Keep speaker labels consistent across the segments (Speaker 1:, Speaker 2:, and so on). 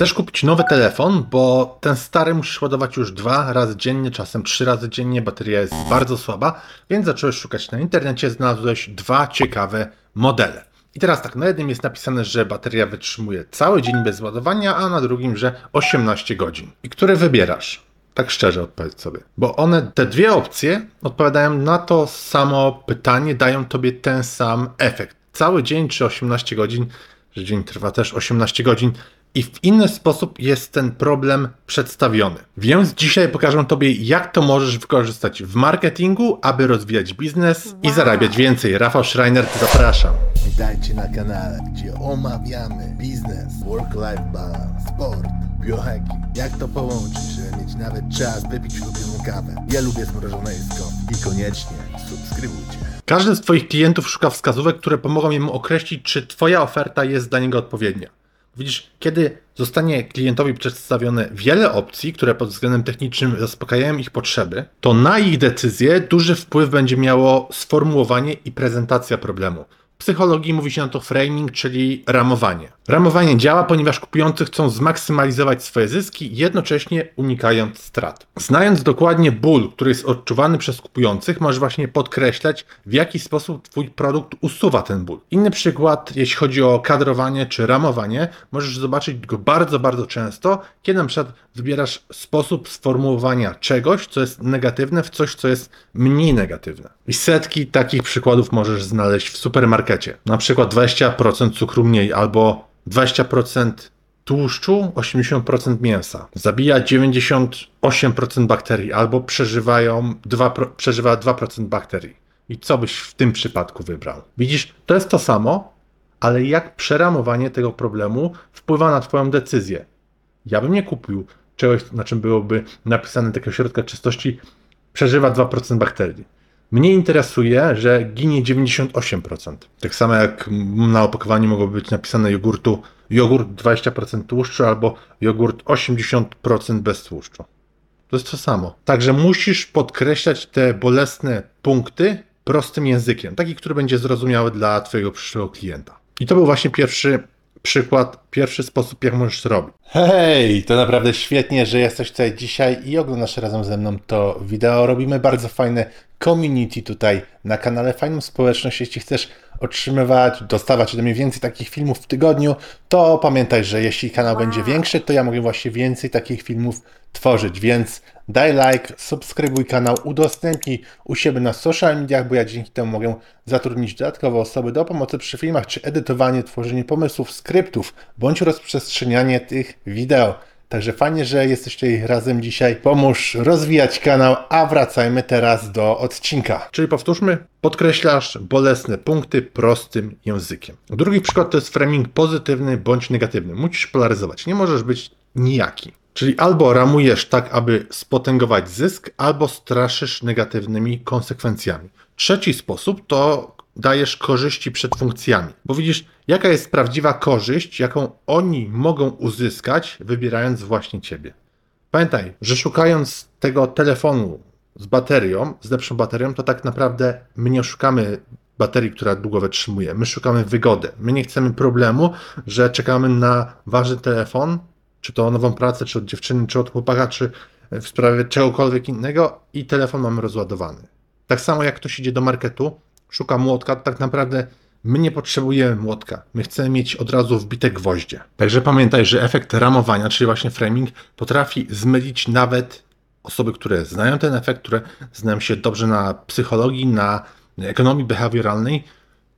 Speaker 1: Chcesz kupić nowy telefon, bo ten stary musisz ładować już dwa razy dziennie, czasem trzy razy dziennie, bateria jest bardzo słaba, więc zacząłeś szukać na internecie, znalazłeś dwa ciekawe modele. I teraz tak, na jednym jest napisane, że bateria wytrzymuje cały dzień bez ładowania, a na drugim, że 18 godzin. I które wybierasz? Tak szczerze odpowiedz sobie. Bo one, te dwie opcje, odpowiadają na to samo pytanie, dają tobie ten sam efekt. Cały dzień czy 18 godzin, że dzień trwa też 18 godzin, i w inny sposób jest ten problem przedstawiony. Więc dzisiaj pokażę Tobie, jak to możesz wykorzystać w marketingu, aby rozwijać biznes i zarabiać więcej. Rafał Schreiner, zapraszam.
Speaker 2: Witajcie na kanale, gdzie omawiamy biznes, work-life balance, sport, biohacking. Jak to połączyć, żeby mieć nawet czas wypić ulubioną kawę. Ja lubię zmrożone jedzko i koniecznie subskrybujcie.
Speaker 1: Każdy z Twoich klientów szuka wskazówek, które pomogą mu określić, czy Twoja oferta jest dla niego odpowiednia. Widzisz, kiedy zostanie klientowi przedstawione wiele opcji, które pod względem technicznym zaspokajają ich potrzeby, to na ich decyzję duży wpływ będzie miało sformułowanie i prezentacja problemu psychologii mówi się na to framing, czyli ramowanie. Ramowanie działa, ponieważ kupujący chcą zmaksymalizować swoje zyski, jednocześnie unikając strat. Znając dokładnie ból, który jest odczuwany przez kupujących, możesz właśnie podkreślać, w jaki sposób Twój produkt usuwa ten ból. Inny przykład, jeśli chodzi o kadrowanie czy ramowanie, możesz zobaczyć go bardzo, bardzo często, kiedy na przykład wybierasz sposób sformułowania czegoś, co jest negatywne, w coś, co jest mniej negatywne. I setki takich przykładów możesz znaleźć w Na przykład 20% cukru mniej albo 20% tłuszczu, 80% mięsa. Zabija 98% bakterii albo przeżywają 2, przeżywa 2% bakterii. I co byś w tym przypadku wybrał? Widzisz, to jest to samo, ale jak przeramowanie tego problemu wpływa na Twoją decyzję. Ja bym nie kupił czegoś, na czym byłoby napisane takiego środka czystości, przeżywa 2% bakterii. Mnie interesuje, że ginie 98%. Tak samo jak na opakowaniu mogłoby być napisane jogurtu jogurt 20% tłuszczu albo jogurt 80% bez tłuszczu. To jest to samo. Także musisz podkreślać te bolesne punkty prostym językiem, taki, który będzie zrozumiały dla Twojego przyszłego klienta. I to był właśnie pierwszy przykład, pierwszy sposób, jak możesz zrobić. Hej, to naprawdę świetnie, że jesteś tutaj dzisiaj i oglądasz razem ze mną to wideo. Robimy bardzo fajne community tutaj na kanale, fajną społeczność. Jeśli chcesz otrzymywać, dostawać ode mnie więcej takich filmów w tygodniu, to pamiętaj, że jeśli kanał będzie większy, to ja mogę właśnie więcej takich filmów tworzyć, więc daj like, subskrybuj kanał, udostępnij u siebie na social mediach, bo ja dzięki temu mogę zatrudnić dodatkowe osoby do pomocy przy filmach, czy edytowanie, tworzenie pomysłów, skryptów, bądź rozprzestrzenianie tych wideo. Także fajnie, że jesteście razem dzisiaj. Pomóż rozwijać kanał, a wracajmy teraz do odcinka. Czyli powtórzmy, podkreślasz bolesne punkty prostym językiem. Drugi przykład to jest framing pozytywny bądź negatywny. Musisz polaryzować, nie możesz być nijaki. Czyli albo ramujesz tak, aby spotęgować zysk, albo straszysz negatywnymi konsekwencjami. Trzeci sposób to dajesz korzyści przed funkcjami. Bo widzisz, jaka jest prawdziwa korzyść, jaką oni mogą uzyskać, wybierając właśnie ciebie. Pamiętaj, że szukając tego telefonu z baterią, z lepszą baterią, to tak naprawdę my nie szukamy baterii, która długo wytrzymuje. My szukamy wygody. My nie chcemy problemu, że czekamy na ważny telefon, czy to o nową pracę, czy od dziewczyny, czy od chłopaka, czy w sprawie czegokolwiek innego i telefon mamy rozładowany. Tak samo jak ktoś idzie do marketu, szuka młotka, tak naprawdę my nie potrzebujemy młotka. My chcemy mieć od razu wbite gwoździe. Także pamiętaj, że efekt ramowania, czyli właśnie framing, potrafi zmylić nawet osoby, które znają ten efekt, które znają się dobrze na psychologii, na ekonomii behawioralnej,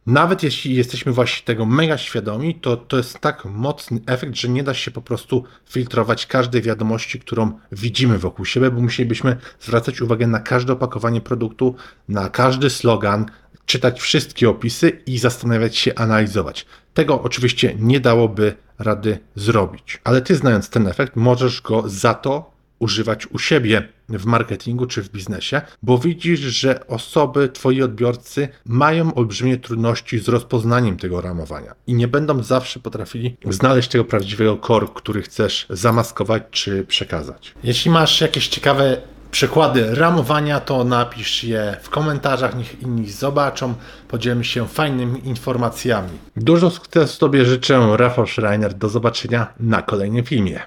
Speaker 1: nawet jeśli jesteśmy właśnie tego mega świadomi, to to jest tak mocny efekt, że nie da się po prostu filtrować każdej wiadomości, którą widzimy wokół siebie, bo musielibyśmy zwracać uwagę na każde opakowanie produktu, na każdy slogan, czytać wszystkie opisy i zastanawiać się, analizować. Tego oczywiście nie dałoby rady zrobić, ale ty znając ten efekt, możesz go za to używać u siebie w marketingu czy w biznesie, bo widzisz, że osoby, twoi odbiorcy mają olbrzymie trudności z rozpoznaniem tego ramowania i nie będą zawsze potrafili znaleźć tego prawdziwego core, który chcesz zamaskować czy przekazać. Jeśli masz jakieś ciekawe przykłady ramowania, to napisz je w komentarzach, niech inni zobaczą. Podzielmy się fajnymi informacjami. Dużo sukcesu Tobie życzę, Rafał Schreiner. Do zobaczenia na kolejnym filmie.